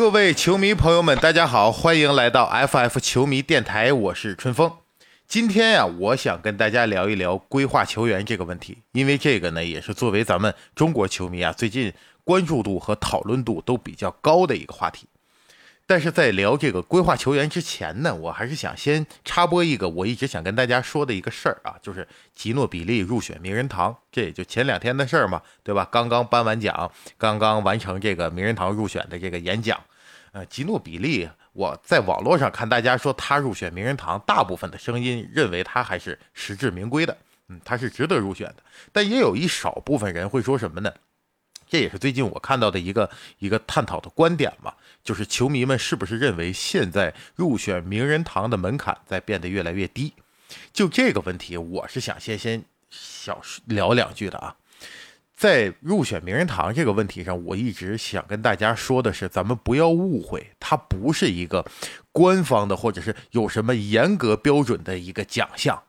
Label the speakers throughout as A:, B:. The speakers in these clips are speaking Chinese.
A: 各位球迷朋友们，大家好，欢迎来到 FF 球迷电台，我是春风。今天呀，我想跟大家聊一聊规划球员这个问题，因为这个呢，也是作为咱们中国球迷啊，最近关注度和讨论度都比较高的一个话题。但是在聊这个规划球员之前呢，我还是想先插播一个我一直想跟大家说的一个事儿啊，就是吉诺比利入选名人堂，这也就前两天的事儿嘛，对吧？刚刚颁完奖，刚刚完成这个名人堂入选的这个演讲。呃，吉诺比利，我在网络上看大家说他入选名人堂，大部分的声音认为他还是实至名归的，嗯，他是值得入选的。但也有一少部分人会说什么呢？这也是最近我看到的一个一个探讨的观点嘛，就是球迷们是不是认为现在入选名人堂的门槛在变得越来越低？就这个问题，我是想先先小聊两句的啊。在入选名人堂这个问题上，我一直想跟大家说的是，咱们不要误会，它不是一个官方的或者是有什么严格标准的一个奖项。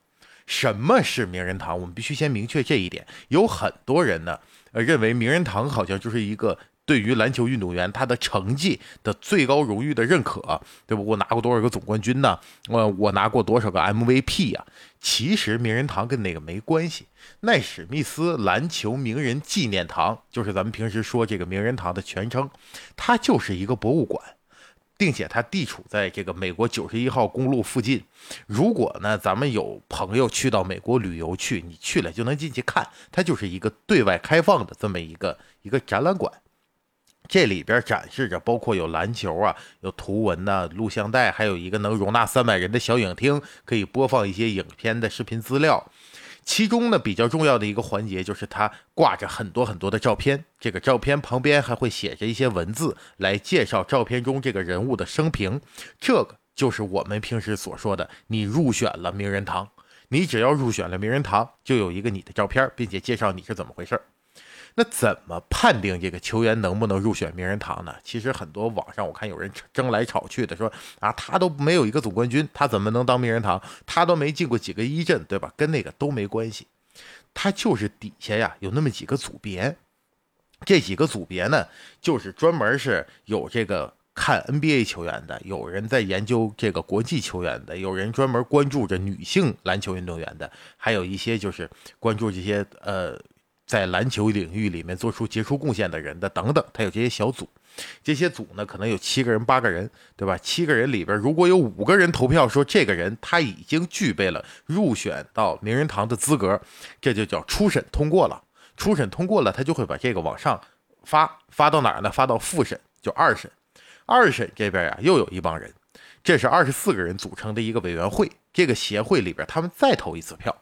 A: 什么是名人堂？我们必须先明确这一点。有很多人呢。呃，认为名人堂好像就是一个对于篮球运动员他的成绩的最高荣誉的认可，对吧？我拿过多少个总冠军呢？我我拿过多少个 MVP 啊？其实名人堂跟那个没关系。奈史密斯篮球名人纪念堂就是咱们平时说这个名人堂的全称，它就是一个博物馆。并且它地处在这个美国九十一号公路附近。如果呢，咱们有朋友去到美国旅游去，你去了就能进去看，它就是一个对外开放的这么一个一个展览馆。这里边展示着包括有篮球啊，有图文呐，录像带，还有一个能容纳三百人的小影厅，可以播放一些影片的视频资料。其中呢，比较重要的一个环节就是它挂着很多很多的照片，这个照片旁边还会写着一些文字来介绍照片中这个人物的生平。这个就是我们平时所说的，你入选了名人堂。你只要入选了名人堂，就有一个你的照片，并且介绍你是怎么回事儿。那怎么判定这个球员能不能入选名人堂呢？其实很多网上我看有人争来吵去的，说啊，他都没有一个总冠军，他怎么能当名人堂？他都没进过几个一阵，对吧？跟那个都没关系，他就是底下呀有那么几个组别，这几个组别呢，就是专门是有这个看 NBA 球员的，有人在研究这个国际球员的，有人专门关注着女性篮球运动员的，还有一些就是关注这些呃。在篮球领域里面做出杰出贡献的人的等等，他有这些小组，这些组呢可能有七个人、八个人，对吧？七个人里边如果有五个人投票说这个人他已经具备了入选到名人堂的资格，这就叫初审通过了。初审通过了，他就会把这个往上发，发到哪儿呢？发到复审，就二审。二审这边呀又有一帮人，这是二十四个人组成的一个委员会，这个协会里边他们再投一次票。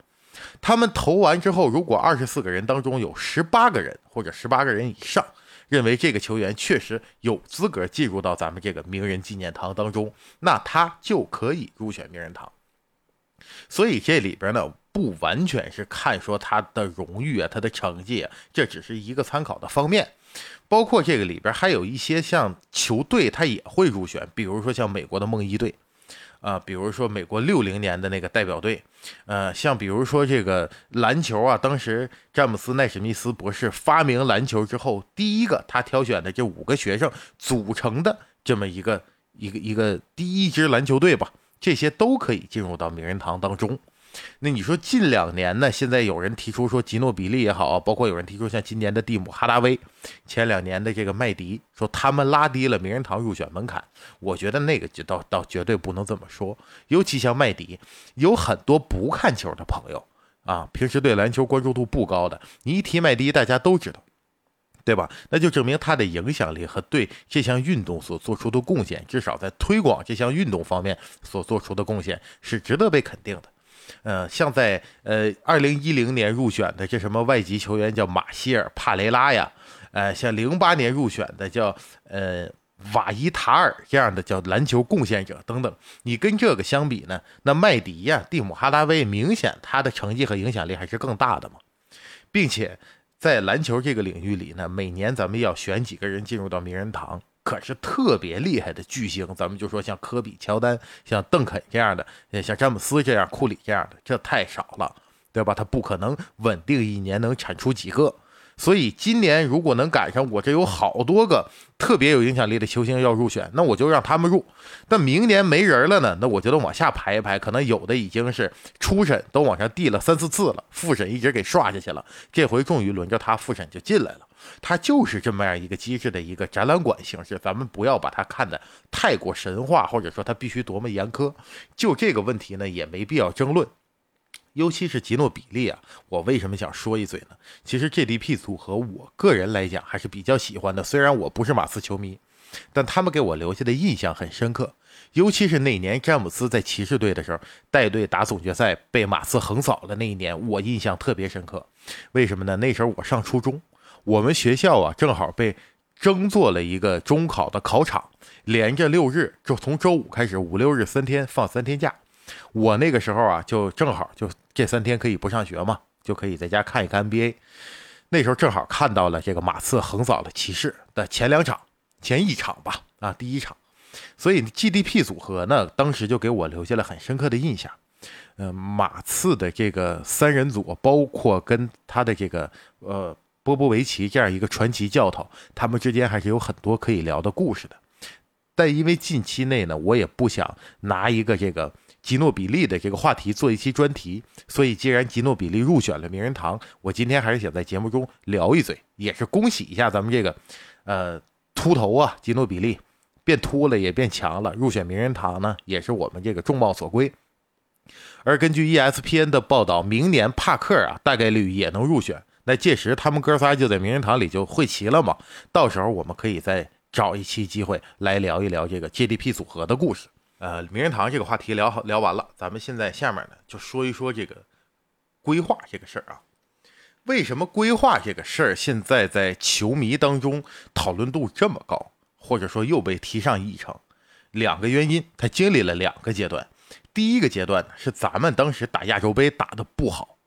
A: 他们投完之后，如果二十四个人当中有十八个人或者十八个人以上认为这个球员确实有资格进入到咱们这个名人纪念堂当中，那他就可以入选名人堂。所以这里边呢，不完全是看说他的荣誉啊，他的成绩啊，这只是一个参考的方面。包括这个里边还有一些像球队，他也会入选，比如说像美国的梦一队。啊，比如说美国六零年的那个代表队，呃，像比如说这个篮球啊，当时詹姆斯奈史密斯博士发明篮球之后，第一个他挑选的这五个学生组成的这么一个一个一个第一支篮球队吧，这些都可以进入到名人堂当中。那你说近两年呢？现在有人提出说吉诺比利也好，包括有人提出像今年的蒂姆哈达威，前两年的这个麦迪，说他们拉低了名人堂入选门槛。我觉得那个就倒倒绝对不能这么说。尤其像麦迪，有很多不看球的朋友啊，平时对篮球关注度不高的，你一提麦迪，大家都知道，对吧？那就证明他的影响力和对这项运动所做出的贡献，至少在推广这项运动方面所做出的贡献是值得被肯定的。呃，像在呃二零一零年入选的这什么外籍球员叫马歇尔·帕雷拉呀，呃，像零八年入选的叫呃瓦伊塔尔这样的叫篮球贡献者等等，你跟这个相比呢，那麦迪呀、蒂姆·哈达威明显他的成绩和影响力还是更大的嘛，并且在篮球这个领域里呢，每年咱们要选几个人进入到名人堂。可是特别厉害的巨星，咱们就说像科比、乔丹、像邓肯这样的，像詹姆斯这样、库里这样的，这太少了，对吧？他不可能稳定一年能产出几个，所以今年如果能赶上，我这有好多个特别有影响力的球星要入选，那我就让他们入。但明年没人了呢，那我就得往下排一排，可能有的已经是初审都往上递了三四次了，复审一直给刷下去了，这回终于轮着他复审就进来了。它就是这么样一个机制的一个展览馆形式，咱们不要把它看得太过神话，或者说它必须多么严苛。就这个问题呢，也没必要争论。尤其是吉诺比利啊，我为什么想说一嘴呢？其实 GDP 组合，我个人来讲还是比较喜欢的。虽然我不是马刺球迷，但他们给我留下的印象很深刻。尤其是那年詹姆斯在骑士队的时候，带队打总决赛被马刺横扫的那一年，我印象特别深刻。为什么呢？那时候我上初中，我们学校啊正好被征做了一个中考的考场，连着六日，就从周五开始，五六日三天放三天假。我那个时候啊，就正好就这三天可以不上学嘛，就可以在家看一看 NBA。那时候正好看到了这个马刺横扫了骑士的前两场，前一场吧，啊，第一场。所以 GDP 组合呢，当时就给我留下了很深刻的印象。呃，马刺的这个三人组，包括跟他的这个呃波波维奇这样一个传奇教头，他们之间还是有很多可以聊的故事的。但因为近期内呢，我也不想拿一个这个。吉诺比利的这个话题做一期专题，所以既然吉诺比利入选了名人堂，我今天还是想在节目中聊一嘴，也是恭喜一下咱们这个，呃，秃头啊，吉诺比利变秃了也变强了，入选名人堂呢，也是我们这个众望所归。而根据 ESPN 的报道，明年帕克啊大概率也能入选，那届时他们哥仨就在名人堂里就会齐了嘛，到时候我们可以再找一期机会来聊一聊这个 GDP 组合的故事。呃，名人堂这个话题聊好聊完了，咱们现在下面呢就说一说这个规划这个事儿啊。为什么规划这个事儿现在在球迷当中讨论度这么高，或者说又被提上议程？两个原因，它经历了两个阶段。第一个阶段呢是咱们当时打亚洲杯打的不好，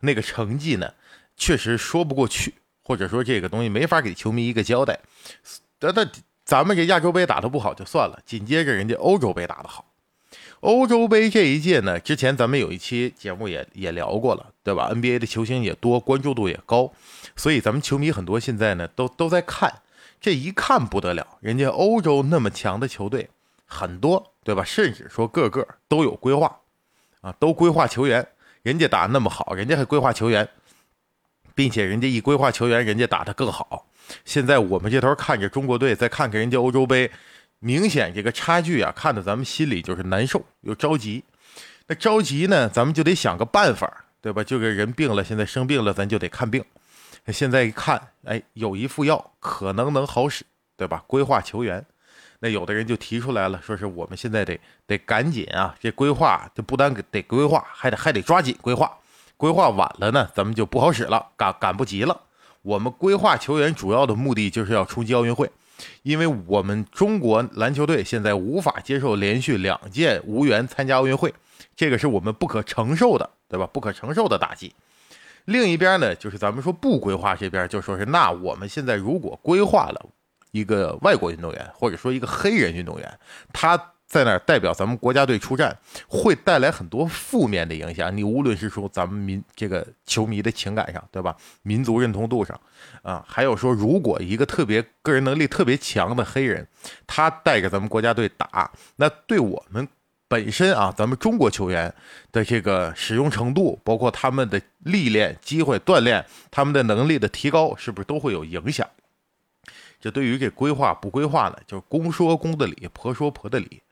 A: 那个成绩呢确实说不过去，或者说这个东西没法给球迷一个交代。得得。咱们这亚洲杯打得不好就算了，紧接着人家欧洲杯打得好。欧洲杯这一届呢，之前咱们有一期节目也也聊过了，对吧？NBA 的球星也多，关注度也高，所以咱们球迷很多现在呢都都在看。这一看不得了，人家欧洲那么强的球队很多，对吧？甚至说个个都有规划啊，都规划球员。人家打那么好，人家还规划球员，并且人家一规划球员，人家打得更好。现在我们这头看着中国队，再看看人家欧洲杯，明显这个差距啊，看得咱们心里就是难受又着急。那着急呢，咱们就得想个办法，对吧？就个人病了，现在生病了，咱就得看病。现在一看，哎，有一副药可能能好使，对吧？规划球员，那有的人就提出来了，说是我们现在得得赶紧啊，这规划就不单得规划，还得还得抓紧规划。规划晚了呢，咱们就不好使了，赶赶不及了。我们规划球员主要的目的就是要冲击奥运会，因为我们中国篮球队现在无法接受连续两届无缘参加奥运会，这个是我们不可承受的，对吧？不可承受的打击。另一边呢，就是咱们说不规划这边，就说是那我们现在如果规划了一个外国运动员，或者说一个黑人运动员，他。在那儿代表咱们国家队出战，会带来很多负面的影响。你无论是说咱们民这个球迷的情感上，对吧？民族认同度上，啊，还有说如果一个特别个人能力特别强的黑人，他带着咱们国家队打，那对我们本身啊，咱们中国球员的这个使用程度，包括他们的历练机会、锻炼，他们的能力的提高，是不是都会有影响？这对于这规划不规划呢？就是公说公的理，婆说婆的理。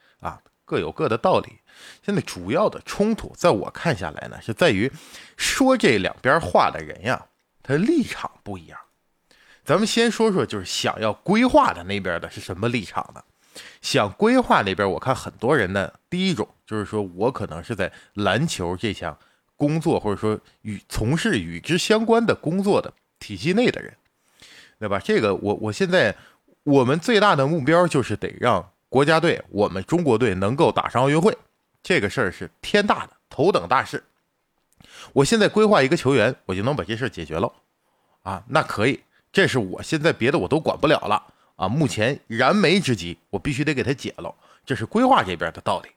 A: 各有各的道理。现在主要的冲突，在我看下来呢，是在于说这两边话的人呀，他立场不一样。咱们先说说，就是想要规划的那边的是什么立场呢？想规划那边，我看很多人呢，第一种就是说我可能是在篮球这项工作，或者说与从事与之相关的工作的体系内的人，对吧？这个我我现在我们最大的目标就是得让。国家队，我们中国队能够打上奥运会，这个事儿是天大的头等大事。我现在规划一个球员，我就能把这事儿解决了，啊，那可以，这是我现在别的我都管不了了啊。目前燃眉之急，我必须得给他解了，这是规划这边的道理。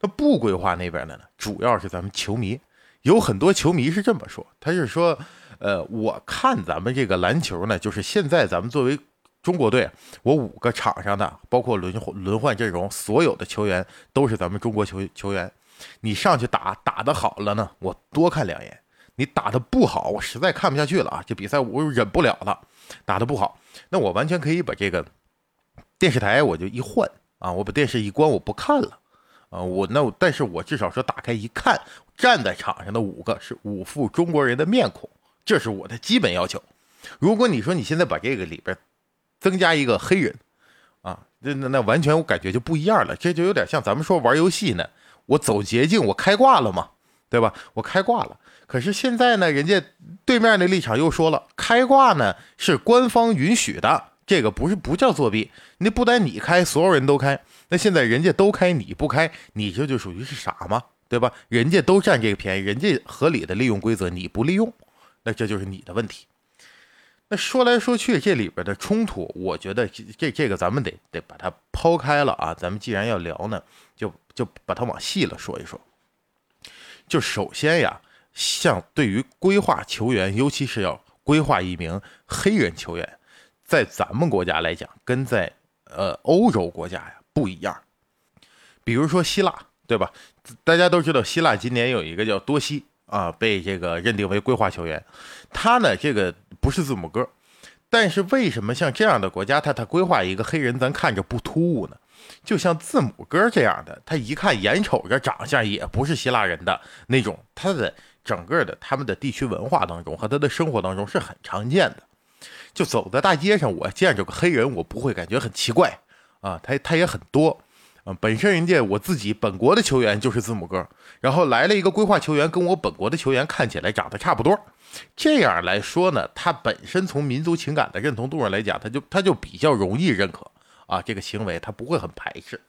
A: 那不规划那边的呢？主要是咱们球迷，有很多球迷是这么说，他是说，呃，我看咱们这个篮球呢，就是现在咱们作为中国队，我五个场上的，包括轮轮换阵容，所有的球员都是咱们中国球球员。你上去打打得好了呢，我多看两眼；你打得不好，我实在看不下去了啊！这比赛我忍不了了。打得不好，那我完全可以把这个电视台我就一换啊，我把电视一关，我不看了啊。我那但是我至少说打开一看，站在场上的五个是五副中国人的面孔，这是我的基本要求。如果你说你现在把这个里边增加一个黑人啊，那那那完全我感觉就不一样了，这就有点像咱们说玩游戏呢。我走捷径，我开挂了嘛，对吧？我开挂了。可是现在呢，人家对面的立场又说了，开挂呢是官方允许的，这个不是不叫作弊。那不单你开，所有人都开。那现在人家都开，你不开，你这就属于是傻吗？对吧？人家都占这个便宜，人家合理的利用规则，你不利用，那这就是你的问题。那说来说去，这里边的冲突，我觉得这这个咱们得得把它抛开了啊。咱们既然要聊呢，就就把它往细了说一说。就首先呀，像对于规划球员，尤其是要规划一名黑人球员，在咱们国家来讲，跟在呃欧洲国家呀不一样。比如说希腊，对吧？大家都知道，希腊今年有一个叫多西。啊，被这个认定为规划球员，他呢，这个不是字母哥，但是为什么像这样的国家，他他规划一个黑人，咱看着不突兀呢？就像字母哥这样的，他一看眼瞅着长相也不是希腊人的那种，他的整个的他们的地区文化当中和他的生活当中是很常见的。就走在大街上，我见着个黑人，我不会感觉很奇怪啊，他他也很多。本身人家我自己本国的球员就是字母哥，然后来了一个规划球员，跟我本国的球员看起来长得差不多，这样来说呢，他本身从民族情感的认同度上来讲，他就他就比较容易认可啊，这个行为他不会很排斥。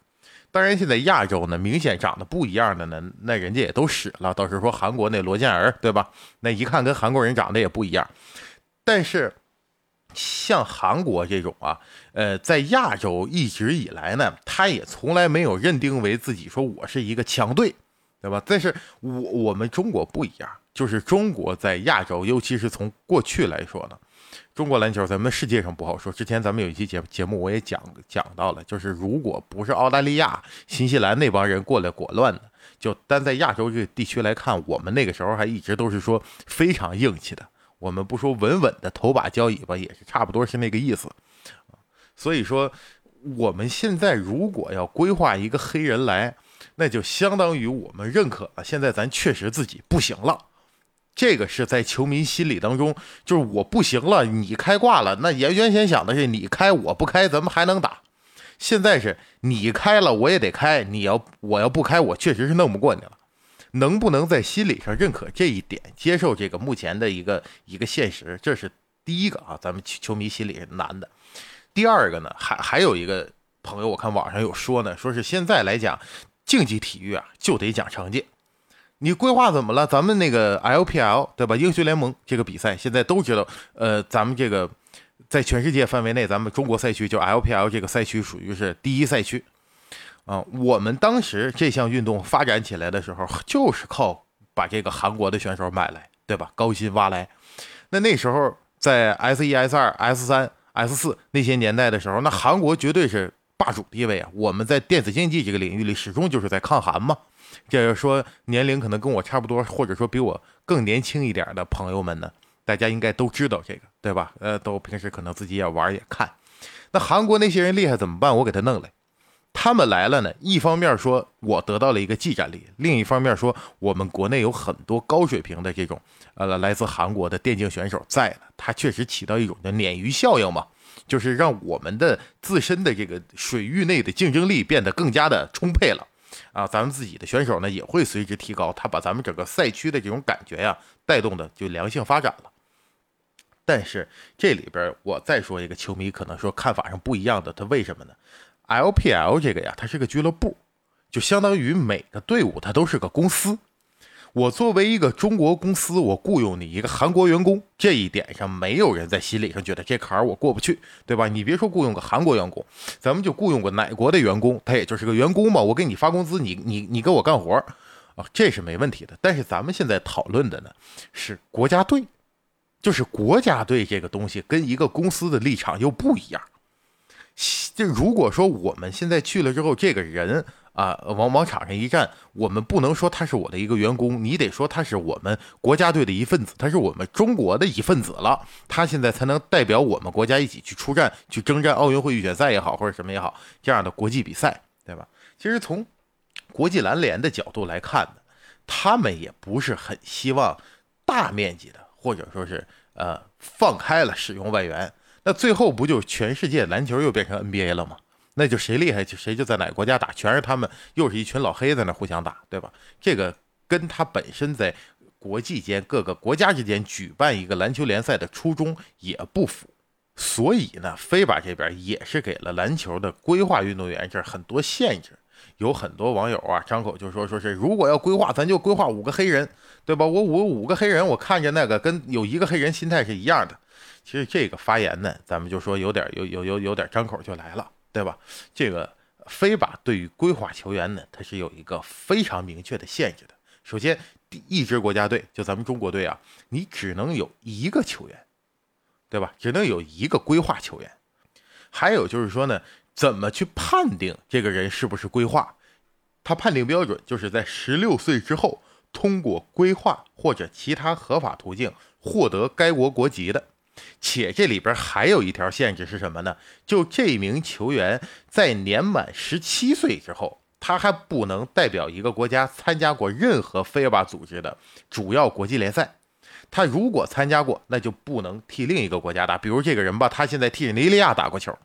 A: 当然，现在亚洲呢，明显长得不一样的呢，那人家也都使了，倒是说韩国那罗健儿，对吧？那一看跟韩国人长得也不一样，但是。像韩国这种啊，呃，在亚洲一直以来呢，他也从来没有认定为自己说我是一个强队，对吧？但是我我们中国不一样，就是中国在亚洲，尤其是从过去来说呢，中国篮球咱们世界上不好说。之前咱们有一期节节目我也讲讲到了，就是如果不是澳大利亚、新西兰那帮人过来裹乱的，就单在亚洲这地区来看，我们那个时候还一直都是说非常硬气的。我们不说稳稳的头把交椅吧，也是差不多是那个意思，所以说，我们现在如果要规划一个黑人来，那就相当于我们认可了，现在咱确实自己不行了。这个是在球迷心里当中，就是我不行了，你开挂了。那原原先想的是你开我不开，咱们还能打。现在是你开了我也得开，你要我要不开，我确实是弄不过你了。能不能在心理上认可这一点，接受这个目前的一个一个现实，这是第一个啊，咱们球迷心里难的。第二个呢，还还有一个朋友，我看网上有说呢，说是现在来讲，竞技体育啊就得讲成绩。你规划怎么了？咱们那个 LPL 对吧？英雄联盟这个比赛现在都知道，呃，咱们这个在全世界范围内，咱们中国赛区就 LPL 这个赛区属于是第一赛区。啊，我们当时这项运动发展起来的时候，就是靠把这个韩国的选手买来，对吧？高薪挖来。那那时候在 S 一、S 二、S 三、S 四那些年代的时候，那韩国绝对是霸主地位啊。我们在电子竞技这个领域里，始终就是在抗韩嘛。就是说，年龄可能跟我差不多，或者说比我更年轻一点的朋友们呢，大家应该都知道这个，对吧？呃，都平时可能自己也玩也看。那韩国那些人厉害怎么办？我给他弄来。他们来了呢，一方面说我得到了一个技战力，另一方面说我们国内有很多高水平的这种呃来自韩国的电竞选手在呢，它确实起到一种叫鲶鱼效应嘛，就是让我们的自身的这个水域内的竞争力变得更加的充沛了啊，咱们自己的选手呢也会随之提高，他把咱们整个赛区的这种感觉呀带动的就良性发展了。但是这里边我再说一个球迷可能说看法上不一样的，他为什么呢？LPL 这个呀，它是个俱乐部，就相当于每个队伍它都是个公司。我作为一个中国公司，我雇佣你一个韩国员工，这一点上没有人在心理上觉得这坎儿我过不去，对吧？你别说雇佣个韩国员工，咱们就雇佣个哪国的员工，他也就是个员工嘛。我给你发工资，你你你给我干活啊，这是没问题的。但是咱们现在讨论的呢是国家队，就是国家队这个东西跟一个公司的立场又不一样。就如果说我们现在去了之后，这个人啊往往场上一站，我们不能说他是我的一个员工，你得说他是我们国家队的一份子，他是我们中国的一份子了，他现在才能代表我们国家一起去出战，去征战奥运会预选赛也好，或者什么也好，这样的国际比赛，对吧？其实从国际篮联的角度来看呢，他们也不是很希望大面积的，或者说是呃放开了使用外援。那最后不就全世界篮球又变成 NBA 了吗？那就谁厉害就谁就在哪个国家打，全是他们又是一群老黑在那互相打，对吧？这个跟他本身在国际间各个国家之间举办一个篮球联赛的初衷也不符。所以呢，飞吧这边也是给了篮球的规划运动员这很多限制。有很多网友啊，张口就说说是如果要规划，咱就规划五个黑人，对吧？我五五个黑人，我看着那个跟有一个黑人心态是一样的。其实这个发言呢，咱们就说有点有有有有点张口就来了，对吧？这个非法对于规划球员呢，它是有一个非常明确的限制的。首先，第一支国家队就咱们中国队啊，你只能有一个球员，对吧？只能有一个规划球员。还有就是说呢，怎么去判定这个人是不是规划？他判定标准就是在十六岁之后，通过规划或者其他合法途径获得该国国籍的。且这里边还有一条限制是什么呢？就这名球员在年满十七岁之后，他还不能代表一个国家参加过任何非法组织的主要国际联赛。他如果参加过，那就不能替另一个国家打。比如这个人吧，他现在替尼日利亚打过球，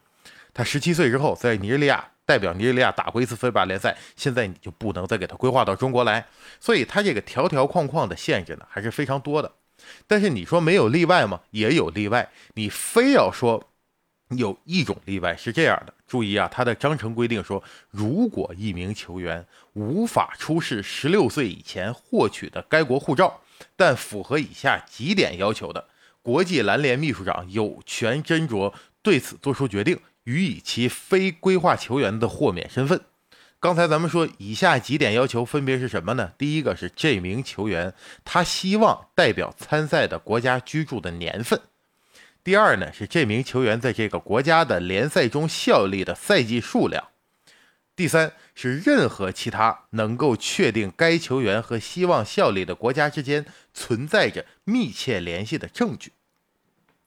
A: 他十七岁之后在尼日利亚代表尼日利亚打过一次非法联赛，现在你就不能再给他规划到中国来。所以他这个条条框框的限制呢，还是非常多的。但是你说没有例外吗？也有例外。你非要说有一种例外是这样的，注意啊，他的章程规定说，如果一名球员无法出示十六岁以前获取的该国护照，但符合以下几点要求的，国际篮联秘书长有权斟酌对此作出决定，予以其非规划球员的豁免身份。刚才咱们说，以下几点要求分别是什么呢？第一个是这名球员他希望代表参赛的国家居住的年份；第二呢是这名球员在这个国家的联赛中效力的赛季数量；第三是任何其他能够确定该球员和希望效力的国家之间存在着密切联系的证据。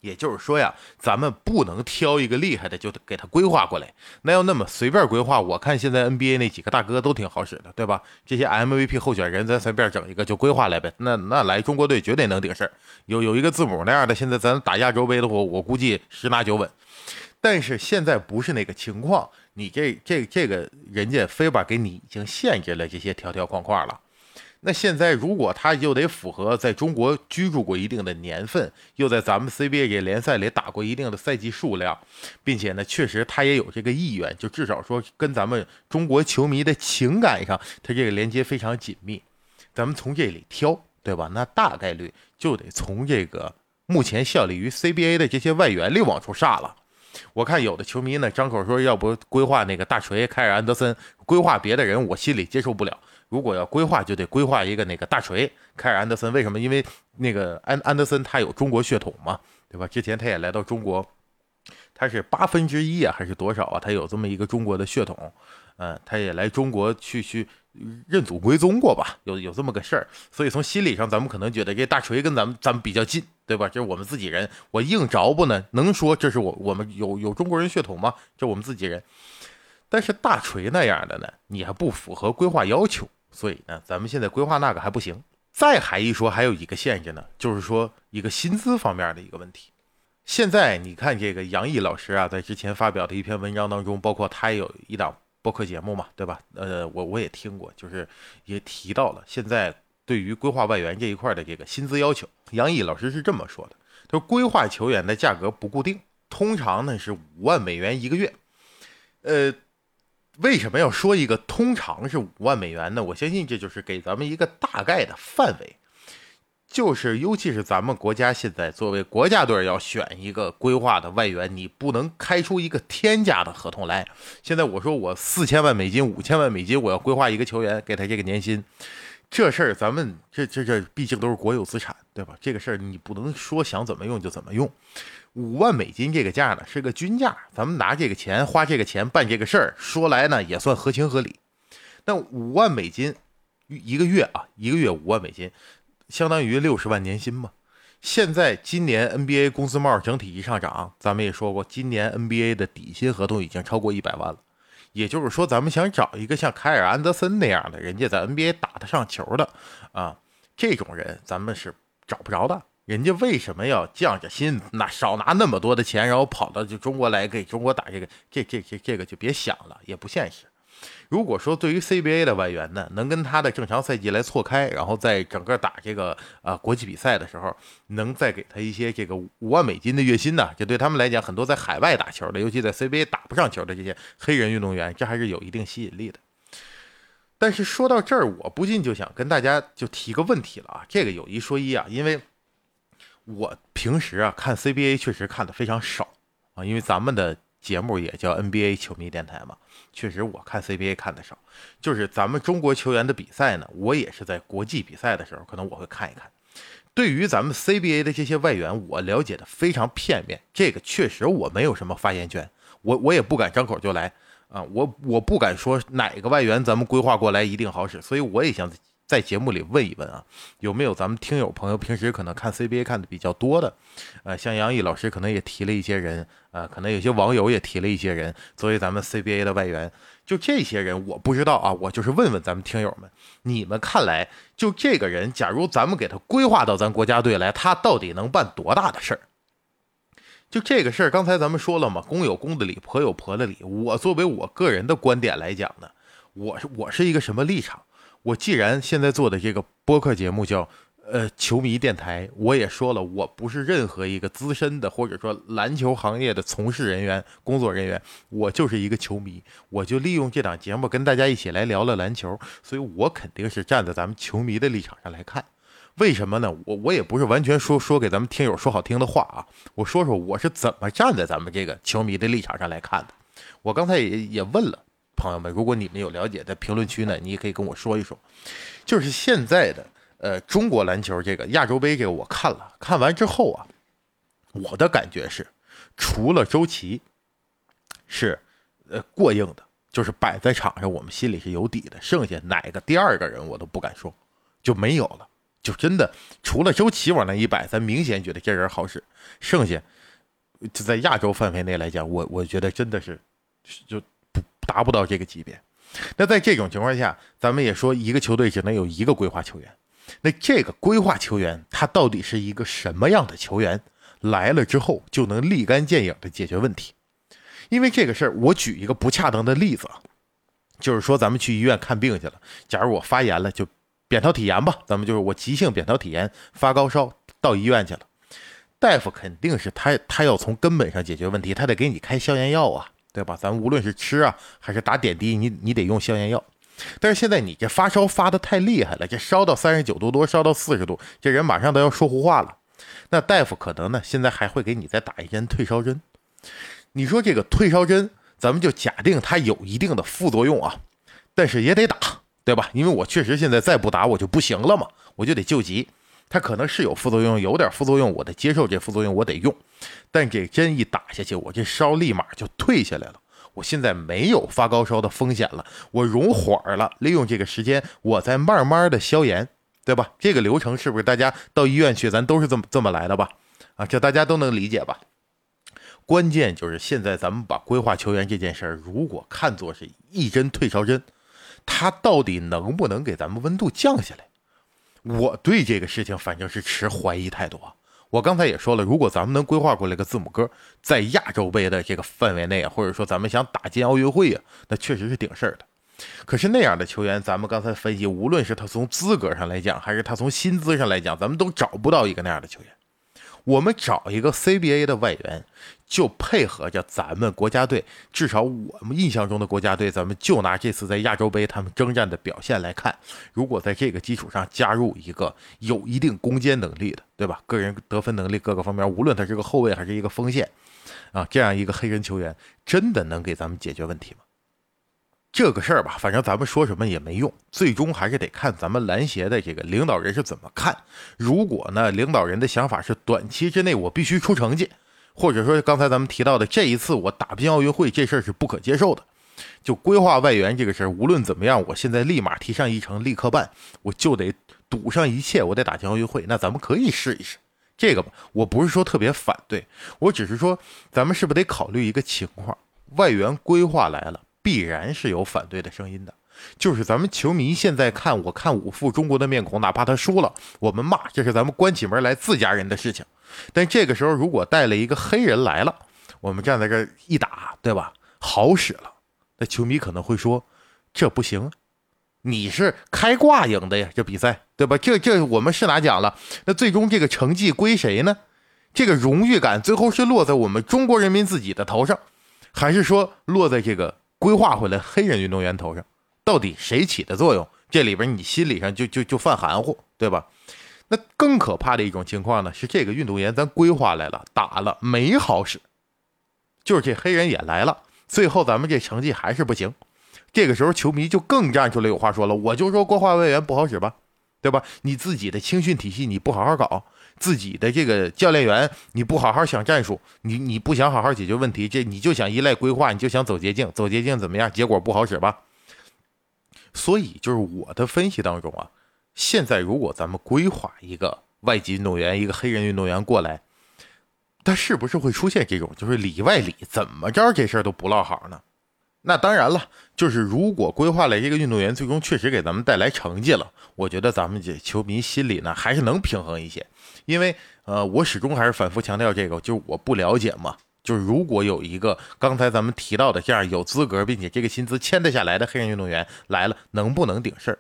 A: 也就是说呀，咱们不能挑一个厉害的就给他规划过来。那要那么随便规划，我看现在 NBA 那几个大哥都挺好使的，对吧？这些 MVP 候选人，咱随便整一个就规划来呗。那那来中国队绝对能顶事儿。有有一个字母那样的，现在咱打亚洲杯的话，我估计十拿九稳。但是现在不是那个情况，你这这这个人家非把给你已经限制了这些条条框框了。那现在，如果他又得符合在中国居住过一定的年份，又在咱们 CBA 这联赛里打过一定的赛季数量，并且呢，确实他也有这个意愿，就至少说跟咱们中国球迷的情感上，他这个连接非常紧密。咱们从这里挑，对吧？那大概率就得从这个目前效力于 CBA 的这些外援里往出杀了。我看有的球迷呢，张口说要不规划那个大锤凯尔安德森，规划别的人，我心里接受不了。如果要规划，就得规划一个那个大锤凯尔安德森。为什么？因为那个安安德森他有中国血统嘛，对吧？之前他也来到中国，他是八分之一啊，还是多少啊？他有这么一个中国的血统，嗯，他也来中国去去认祖归宗过吧？有有这么个事儿。所以从心理上，咱们可能觉得这大锤跟咱们咱们比较近，对吧？这是我们自己人，我硬着不呢？能说这是我我们有有中国人血统吗？这我们自己人。但是大锤那样的呢，你还不符合规划要求。所以呢，咱们现在规划那个还不行。再还一说，还有一个限制呢，就是说一个薪资方面的一个问题。现在你看这个杨毅老师啊，在之前发表的一篇文章当中，包括他也有一档播客节目嘛，对吧？呃，我我也听过，就是也提到了现在对于规划外援这一块的这个薪资要求。杨毅老师是这么说的：他说，规划球员的价格不固定，通常呢是五万美元一个月。呃。为什么要说一个通常是五万美元呢？我相信这就是给咱们一个大概的范围，就是尤其是咱们国家现在作为国家队要选一个规划的外援，你不能开出一个天价的合同来。现在我说我四千万美金、五千万美金，我要规划一个球员，给他这个年薪，这事儿咱们这这这毕竟都是国有资产，对吧？这个事儿你不能说想怎么用就怎么用。五万美金这个价呢是个均价，咱们拿这个钱花这个钱办这个事儿，说来呢也算合情合理。那五万美金一个月啊，一个月五万美金，相当于六十万年薪嘛。现在今年 NBA 工资帽整体一上涨，咱们也说过，今年 NBA 的底薪合同已经超过一百万了。也就是说，咱们想找一个像凯尔安德森那样的人家在 NBA 打得上球的啊，这种人咱们是找不着的。人家为什么要降着薪，拿少拿那么多的钱，然后跑到就中国来给中国打这个？这这这这个就别想了，也不现实。如果说对于 CBA 的外援呢，能跟他的正常赛季来错开，然后在整个打这个啊国际比赛的时候，能再给他一些这个五万美金的月薪呢，这对他们来讲，很多在海外打球的，尤其在 CBA 打不上球的这些黑人运动员，这还是有一定吸引力的。但是说到这儿，我不禁就想跟大家就提个问题了啊，这个有一说一啊，因为我平时啊看 CBA 确实看的非常少啊，因为咱们的。节目也叫 NBA 球迷电台嘛，确实我看 CBA 看的少，就是咱们中国球员的比赛呢，我也是在国际比赛的时候，可能我会看一看。对于咱们 CBA 的这些外援，我了解的非常片面，这个确实我没有什么发言权，我我也不敢张口就来啊，我我不敢说哪个外援咱们规划过来一定好使，所以我也想。在节目里问一问啊，有没有咱们听友朋友平时可能看 CBA 看的比较多的，呃，像杨毅老师可能也提了一些人，呃，可能有些网友也提了一些人作为咱们 CBA 的外援，就这些人我不知道啊，我就是问问咱们听友们，你们看来就这个人，假如咱们给他规划到咱国家队来，他到底能办多大的事儿？就这个事儿，刚才咱们说了嘛，公有公的理，婆有婆的理。我作为我个人的观点来讲呢，我是我是一个什么立场？我既然现在做的这个播客节目叫呃球迷电台，我也说了，我不是任何一个资深的或者说篮球行业的从事人员、工作人员，我就是一个球迷，我就利用这档节目跟大家一起来聊聊篮球，所以我肯定是站在咱们球迷的立场上来看。为什么呢？我我也不是完全说说给咱们听友说好听的话啊，我说说我是怎么站在咱们这个球迷的立场上来看的。我刚才也也问了。朋友们，如果你们有了解，在评论区呢，你也可以跟我说一说。就是现在的呃中国篮球这个亚洲杯这个，我看了看完之后啊，我的感觉是，除了周琦是呃过硬的，就是摆在场上我们心里是有底的，剩下哪个第二个人我都不敢说，就没有了。就真的除了周琦往那一摆，咱明显觉得这人好使，剩下就在亚洲范围内来讲，我我觉得真的是就。达不到这个级别，那在这种情况下，咱们也说一个球队只能有一个规划球员。那这个规划球员他到底是一个什么样的球员？来了之后就能立竿见影的解决问题？因为这个事儿，我举一个不恰当的例子啊，就是说咱们去医院看病去了，假如我发炎了，就扁桃体炎吧，咱们就是我急性扁桃体炎发高烧到医院去了，大夫肯定是他他要从根本上解决问题，他得给你开消炎药啊。对吧？咱无论是吃啊，还是打点滴，你你得用消炎药。但是现在你这发烧发的太厉害了，这烧到三十九度多，烧到四十度，这人马上都要说胡话了。那大夫可能呢，现在还会给你再打一针退烧针。你说这个退烧针，咱们就假定它有一定的副作用啊，但是也得打，对吧？因为我确实现在再不打我就不行了嘛，我就得救急。它可能是有副作用，有点副作用，我得接受这副作用，我得用。但这针一打下去，我这烧立马就退下来了。我现在没有发高烧的风险了，我融火了，利用这个时间，我再慢慢的消炎，对吧？这个流程是不是大家到医院去，咱都是这么这么来的吧？啊，这大家都能理解吧？关键就是现在咱们把规划球员这件事儿，如果看作是一针退烧针，它到底能不能给咱们温度降下来？我对这个事情反正是持怀疑态度啊！我刚才也说了，如果咱们能规划过来个字母哥，在亚洲杯的这个范围内啊，或者说咱们想打进奥运会啊，那确实是顶事儿的。可是那样的球员，咱们刚才分析，无论是他从资格上来讲，还是他从薪资上来讲，咱们都找不到一个那样的球员。我们找一个 CBA 的外援，就配合着咱们国家队。至少我们印象中的国家队，咱们就拿这次在亚洲杯他们征战的表现来看，如果在这个基础上加入一个有一定攻坚能力的，对吧？个人得分能力各个方面，无论他是个后卫还是一个锋线，啊，这样一个黑人球员，真的能给咱们解决问题吗？这个事儿吧，反正咱们说什么也没用，最终还是得看咱们篮协的这个领导人是怎么看。如果呢，领导人的想法是短期之内我必须出成绩，或者说刚才咱们提到的这一次我打不进奥运会这事儿是不可接受的，就规划外援这个事儿，无论怎么样，我现在立马提上议程，立刻办，我就得赌上一切，我得打进奥运会。那咱们可以试一试这个吧，我不是说特别反对，我只是说咱们是不是得考虑一个情况，外援规划来了。必然是有反对的声音的，就是咱们球迷现在看，我看五副中国的面孔，哪怕他输了，我们骂，这是咱们关起门来自家人的事情。但这个时候，如果带了一个黑人来了，我们站在这一打，对吧？好使了，那球迷可能会说，这不行，你是开挂赢的呀，这比赛，对吧？这这我们是拿奖了，那最终这个成绩归谁呢？这个荣誉感最后是落在我们中国人民自己的头上，还是说落在这个？规划回来黑人运动员头上，到底谁起的作用？这里边你心理上就就就犯含糊，对吧？那更可怕的一种情况呢，是这个运动员咱规划来了，打了没好使，就是这黑人也来了，最后咱们这成绩还是不行。这个时候球迷就更站出来有话说了，我就说规划外援不好使吧，对吧？你自己的青训体系你不好好搞。自己的这个教练员，你不好好想战术，你你不想好好解决问题，这你就想依赖规划，你就想走捷径，走捷径怎么样？结果不好使吧？所以就是我的分析当中啊，现在如果咱们规划一个外籍运动员，一个黑人运动员过来，他是不是会出现这种就是里外里怎么着这事儿都不落好呢？那当然了，就是如果规划了这个运动员，最终确实给咱们带来成绩了，我觉得咱们这球迷心里呢还是能平衡一些。因为呃，我始终还是反复强调这个，就是我不了解嘛。就是如果有一个刚才咱们提到的这样有资格并且这个薪资签得下来的黑人运动员来了，能不能顶事儿？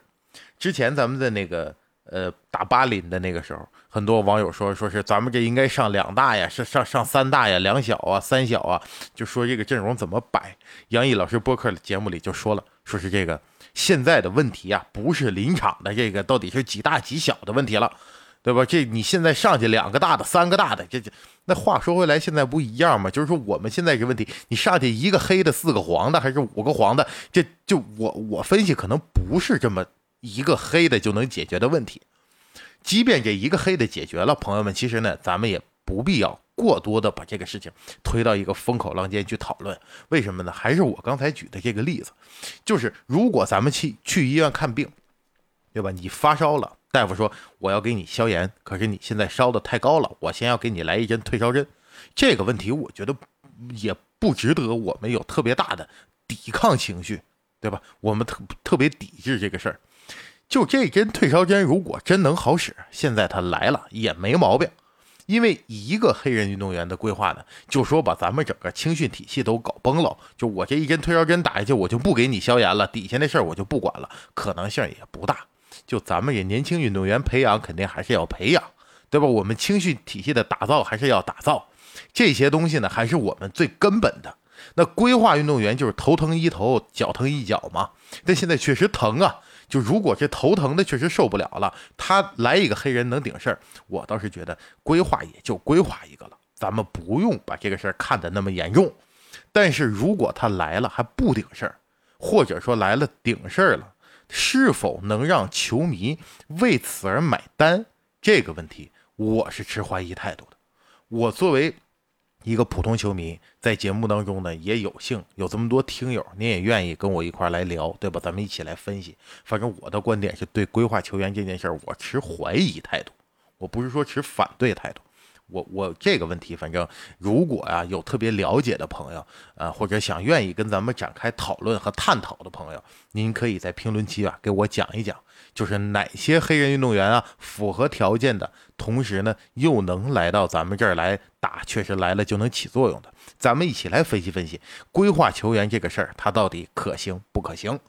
A: 之前咱们在那个。呃，打巴林的那个时候，很多网友说，说是咱们这应该上两大呀，是上上三大呀，两小啊，三小啊，就说这个阵容怎么摆。杨毅老师播客节目里就说了，说是这个现在的问题啊，不是临场的这个到底是几大几小的问题了，对吧？这你现在上去两个大的，三个大的，这这那话说回来，现在不一样吗？就是说我们现在这问题，你上去一个黑的，四个黄的，还是五个黄的，这就我我分析可能不是这么。一个黑的就能解决的问题，即便这一个黑的解决了，朋友们，其实呢，咱们也不必要过多的把这个事情推到一个风口浪尖去讨论。为什么呢？还是我刚才举的这个例子，就是如果咱们去去医院看病，对吧？你发烧了，大夫说我要给你消炎，可是你现在烧的太高了，我先要给你来一针退烧针。这个问题，我觉得也不值得我们有特别大的抵抗情绪，对吧？我们特特别抵制这个事儿。就这针退烧针，如果真能好使，现在他来了也没毛病。因为一个黑人运动员的规划呢，就说把咱们整个青训体系都搞崩了。就我这一针退烧针打下去，我就不给你消炎了，底下那事儿我就不管了，可能性也不大。就咱们这年轻运动员培养，肯定还是要培养，对吧？我们青训体系的打造还是要打造，这些东西呢，还是我们最根本的。那规划运动员就是头疼医头，脚疼医脚嘛。但现在确实疼啊。就如果这头疼的确实受不了了，他来一个黑人能顶事儿，我倒是觉得规划也就规划一个了，咱们不用把这个事儿看得那么严重。但是如果他来了还不顶事儿，或者说来了顶事儿了，是否能让球迷为此而买单？这个问题我是持怀疑态度的。我作为。一个普通球迷在节目当中呢，也有幸有这么多听友，您也愿意跟我一块来聊，对吧？咱们一起来分析。反正我的观点是对规划球员这件事儿，我持怀疑态度，我不是说持反对态度。我我这个问题，反正如果啊有特别了解的朋友，呃，或者想愿意跟咱们展开讨论和探讨的朋友，您可以在评论区啊给我讲一讲，就是哪些黑人运动员啊符合条件的，同时呢又能来到咱们这儿来打，确实来了就能起作用的，咱们一起来分析分析规划球员这个事儿，它到底可行不可行？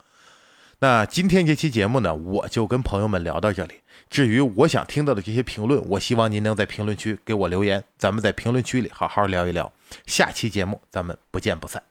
A: 那今天这期节目呢，我就跟朋友们聊到这里。至于我想听到的这些评论，我希望您能在评论区给我留言，咱们在评论区里好好聊一聊。下期节目咱们不见不散。